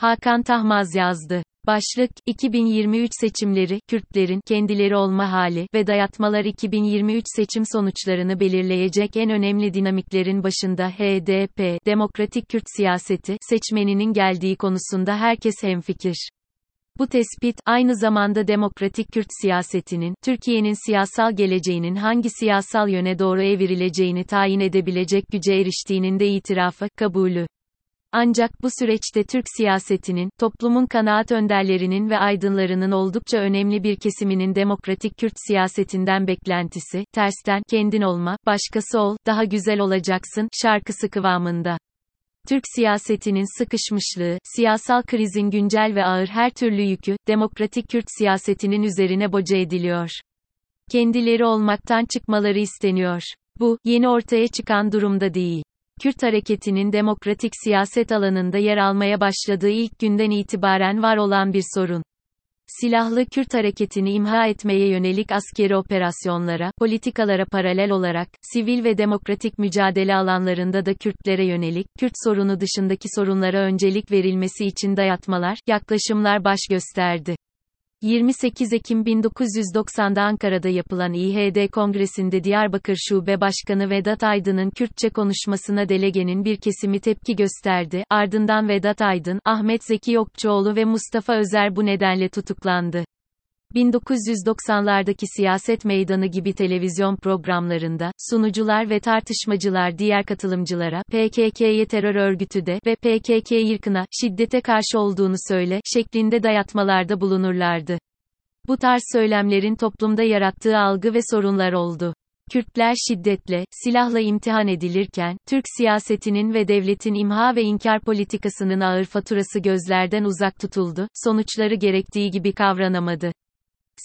Hakan Tahmaz yazdı. Başlık, 2023 seçimleri, Kürtlerin, kendileri olma hali ve dayatmalar 2023 seçim sonuçlarını belirleyecek en önemli dinamiklerin başında HDP, Demokratik Kürt siyaseti, seçmeninin geldiği konusunda herkes hemfikir. Bu tespit, aynı zamanda demokratik Kürt siyasetinin, Türkiye'nin siyasal geleceğinin hangi siyasal yöne doğru evrileceğini tayin edebilecek güce eriştiğinin de itirafı, kabulü. Ancak bu süreçte Türk siyasetinin, toplumun kanaat önderlerinin ve aydınlarının oldukça önemli bir kesiminin demokratik Kürt siyasetinden beklentisi, tersten, kendin olma, başkası ol, daha güzel olacaksın, şarkısı kıvamında. Türk siyasetinin sıkışmışlığı, siyasal krizin güncel ve ağır her türlü yükü, demokratik Kürt siyasetinin üzerine boca ediliyor. Kendileri olmaktan çıkmaları isteniyor. Bu, yeni ortaya çıkan durumda değil. Kürt hareketinin demokratik siyaset alanında yer almaya başladığı ilk günden itibaren var olan bir sorun. Silahlı Kürt hareketini imha etmeye yönelik askeri operasyonlara, politikalara paralel olarak, sivil ve demokratik mücadele alanlarında da Kürtlere yönelik, Kürt sorunu dışındaki sorunlara öncelik verilmesi için dayatmalar, yaklaşımlar baş gösterdi. 28 Ekim 1990'da Ankara'da yapılan İHD Kongresi'nde Diyarbakır Şube Başkanı Vedat Aydın'ın Kürtçe konuşmasına delegenin bir kesimi tepki gösterdi, ardından Vedat Aydın, Ahmet Zeki Okçuoğlu ve Mustafa Özer bu nedenle tutuklandı. 1990'lardaki siyaset meydanı gibi televizyon programlarında, sunucular ve tartışmacılar diğer katılımcılara, PKK'ye terör örgütü de ve PKK yırkına, şiddete karşı olduğunu söyle, şeklinde dayatmalarda bulunurlardı. Bu tarz söylemlerin toplumda yarattığı algı ve sorunlar oldu. Kürtler şiddetle, silahla imtihan edilirken, Türk siyasetinin ve devletin imha ve inkar politikasının ağır faturası gözlerden uzak tutuldu, sonuçları gerektiği gibi kavranamadı.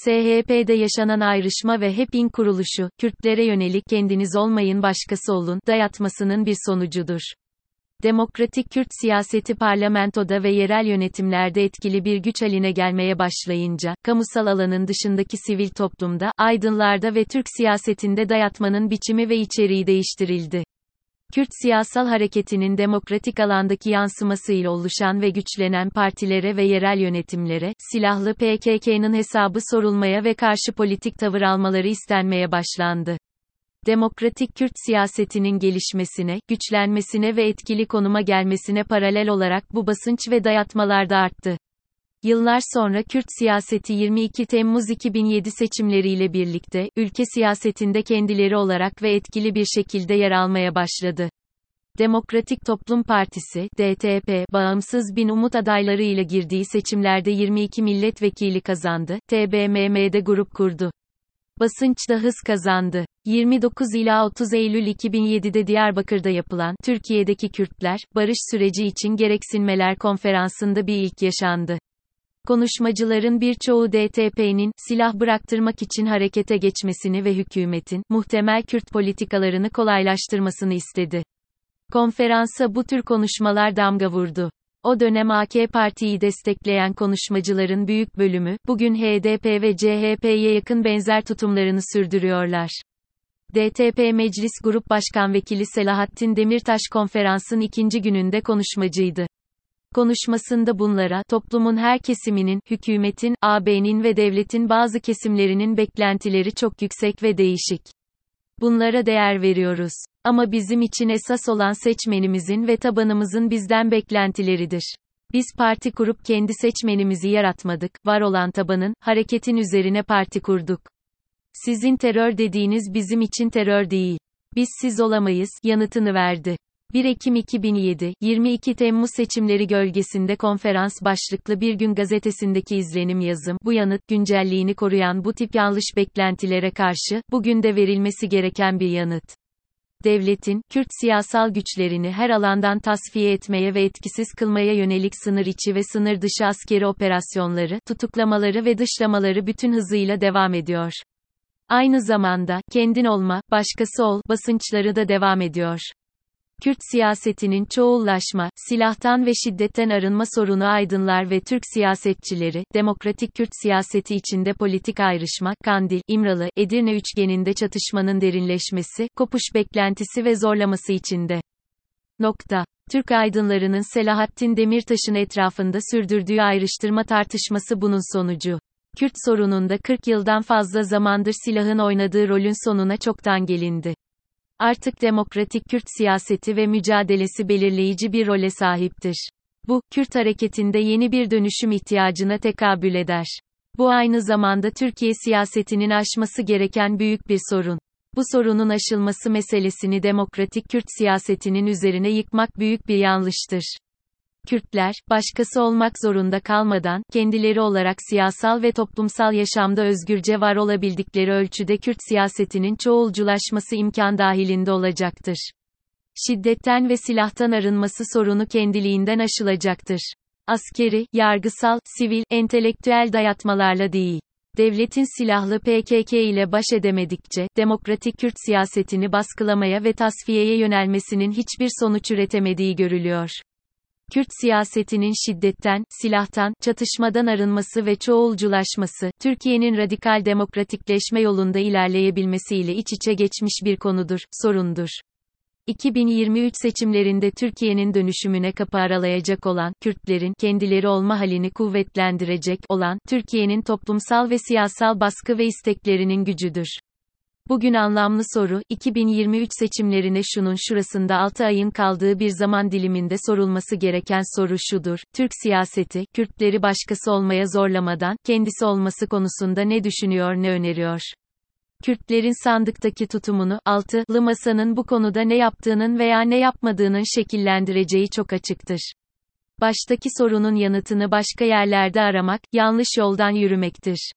SHP'de yaşanan ayrışma ve HEP'in kuruluşu, Kürtlere yönelik kendiniz olmayın başkası olun, dayatmasının bir sonucudur. Demokratik Kürt siyaseti parlamentoda ve yerel yönetimlerde etkili bir güç haline gelmeye başlayınca, kamusal alanın dışındaki sivil toplumda, aydınlarda ve Türk siyasetinde dayatmanın biçimi ve içeriği değiştirildi. Kürt siyasal hareketinin demokratik alandaki yansımasıyla oluşan ve güçlenen partilere ve yerel yönetimlere, silahlı PKK'nın hesabı sorulmaya ve karşı politik tavır almaları istenmeye başlandı. Demokratik Kürt siyasetinin gelişmesine, güçlenmesine ve etkili konuma gelmesine paralel olarak bu basınç ve dayatmalar da arttı. Yıllar sonra Kürt siyaseti 22 Temmuz 2007 seçimleriyle birlikte, ülke siyasetinde kendileri olarak ve etkili bir şekilde yer almaya başladı. Demokratik Toplum Partisi, DTP, bağımsız bin umut adayları ile girdiği seçimlerde 22 milletvekili kazandı, TBMM'de grup kurdu. Basınç da hız kazandı. 29 ila 30 Eylül 2007'de Diyarbakır'da yapılan Türkiye'deki Kürtler barış süreci için gereksinmeler konferansında bir ilk yaşandı. Konuşmacıların birçoğu DTP'nin, silah bıraktırmak için harekete geçmesini ve hükümetin, muhtemel Kürt politikalarını kolaylaştırmasını istedi. Konferansa bu tür konuşmalar damga vurdu. O dönem AK Parti'yi destekleyen konuşmacıların büyük bölümü, bugün HDP ve CHP'ye yakın benzer tutumlarını sürdürüyorlar. DTP Meclis Grup Başkan Vekili Selahattin Demirtaş konferansın ikinci gününde konuşmacıydı. Konuşmasında bunlara, toplumun her kesiminin, hükümetin, AB'nin ve devletin bazı kesimlerinin beklentileri çok yüksek ve değişik. Bunlara değer veriyoruz. Ama bizim için esas olan seçmenimizin ve tabanımızın bizden beklentileridir. Biz parti kurup kendi seçmenimizi yaratmadık, var olan tabanın, hareketin üzerine parti kurduk. Sizin terör dediğiniz bizim için terör değil. Biz siz olamayız, yanıtını verdi. 1 Ekim 2007, 22 Temmuz seçimleri gölgesinde konferans başlıklı Bir Gün gazetesindeki izlenim yazım, bu yanıt, güncelliğini koruyan bu tip yanlış beklentilere karşı, bugün de verilmesi gereken bir yanıt. Devletin, Kürt siyasal güçlerini her alandan tasfiye etmeye ve etkisiz kılmaya yönelik sınır içi ve sınır dışı askeri operasyonları, tutuklamaları ve dışlamaları bütün hızıyla devam ediyor. Aynı zamanda, kendin olma, başkası ol, basınçları da devam ediyor. Kürt siyasetinin çoğullaşma, silahtan ve şiddetten arınma sorunu aydınlar ve Türk siyasetçileri, demokratik Kürt siyaseti içinde politik ayrışma, Kandil, İmralı, Edirne üçgeninde çatışmanın derinleşmesi, kopuş beklentisi ve zorlaması içinde. Nokta. Türk aydınlarının Selahattin Demirtaş'ın etrafında sürdürdüğü ayrıştırma tartışması bunun sonucu. Kürt sorununda 40 yıldan fazla zamandır silahın oynadığı rolün sonuna çoktan gelindi. Artık demokratik Kürt siyaseti ve mücadelesi belirleyici bir role sahiptir. Bu, Kürt hareketinde yeni bir dönüşüm ihtiyacına tekabül eder. Bu aynı zamanda Türkiye siyasetinin aşması gereken büyük bir sorun. Bu sorunun aşılması meselesini demokratik Kürt siyasetinin üzerine yıkmak büyük bir yanlıştır. Kürtler, başkası olmak zorunda kalmadan, kendileri olarak siyasal ve toplumsal yaşamda özgürce var olabildikleri ölçüde Kürt siyasetinin çoğulculaşması imkan dahilinde olacaktır. Şiddetten ve silahtan arınması sorunu kendiliğinden aşılacaktır. Askeri, yargısal, sivil, entelektüel dayatmalarla değil. Devletin silahlı PKK ile baş edemedikçe, demokratik Kürt siyasetini baskılamaya ve tasfiyeye yönelmesinin hiçbir sonuç üretemediği görülüyor. Kürt siyasetinin şiddetten, silahtan, çatışmadan arınması ve çoğulculaşması, Türkiye'nin radikal demokratikleşme yolunda ilerleyebilmesiyle iç içe geçmiş bir konudur, sorundur. 2023 seçimlerinde Türkiye'nin dönüşümüne kapı aralayacak olan, Kürtlerin, kendileri olma halini kuvvetlendirecek olan, Türkiye'nin toplumsal ve siyasal baskı ve isteklerinin gücüdür. Bugün anlamlı soru, 2023 seçimlerine şunun şurasında 6 ayın kaldığı bir zaman diliminde sorulması gereken soru şudur, Türk siyaseti, Kürtleri başkası olmaya zorlamadan, kendisi olması konusunda ne düşünüyor ne öneriyor? Kürtlerin sandıktaki tutumunu, altılı masanın bu konuda ne yaptığının veya ne yapmadığının şekillendireceği çok açıktır. Baştaki sorunun yanıtını başka yerlerde aramak, yanlış yoldan yürümektir.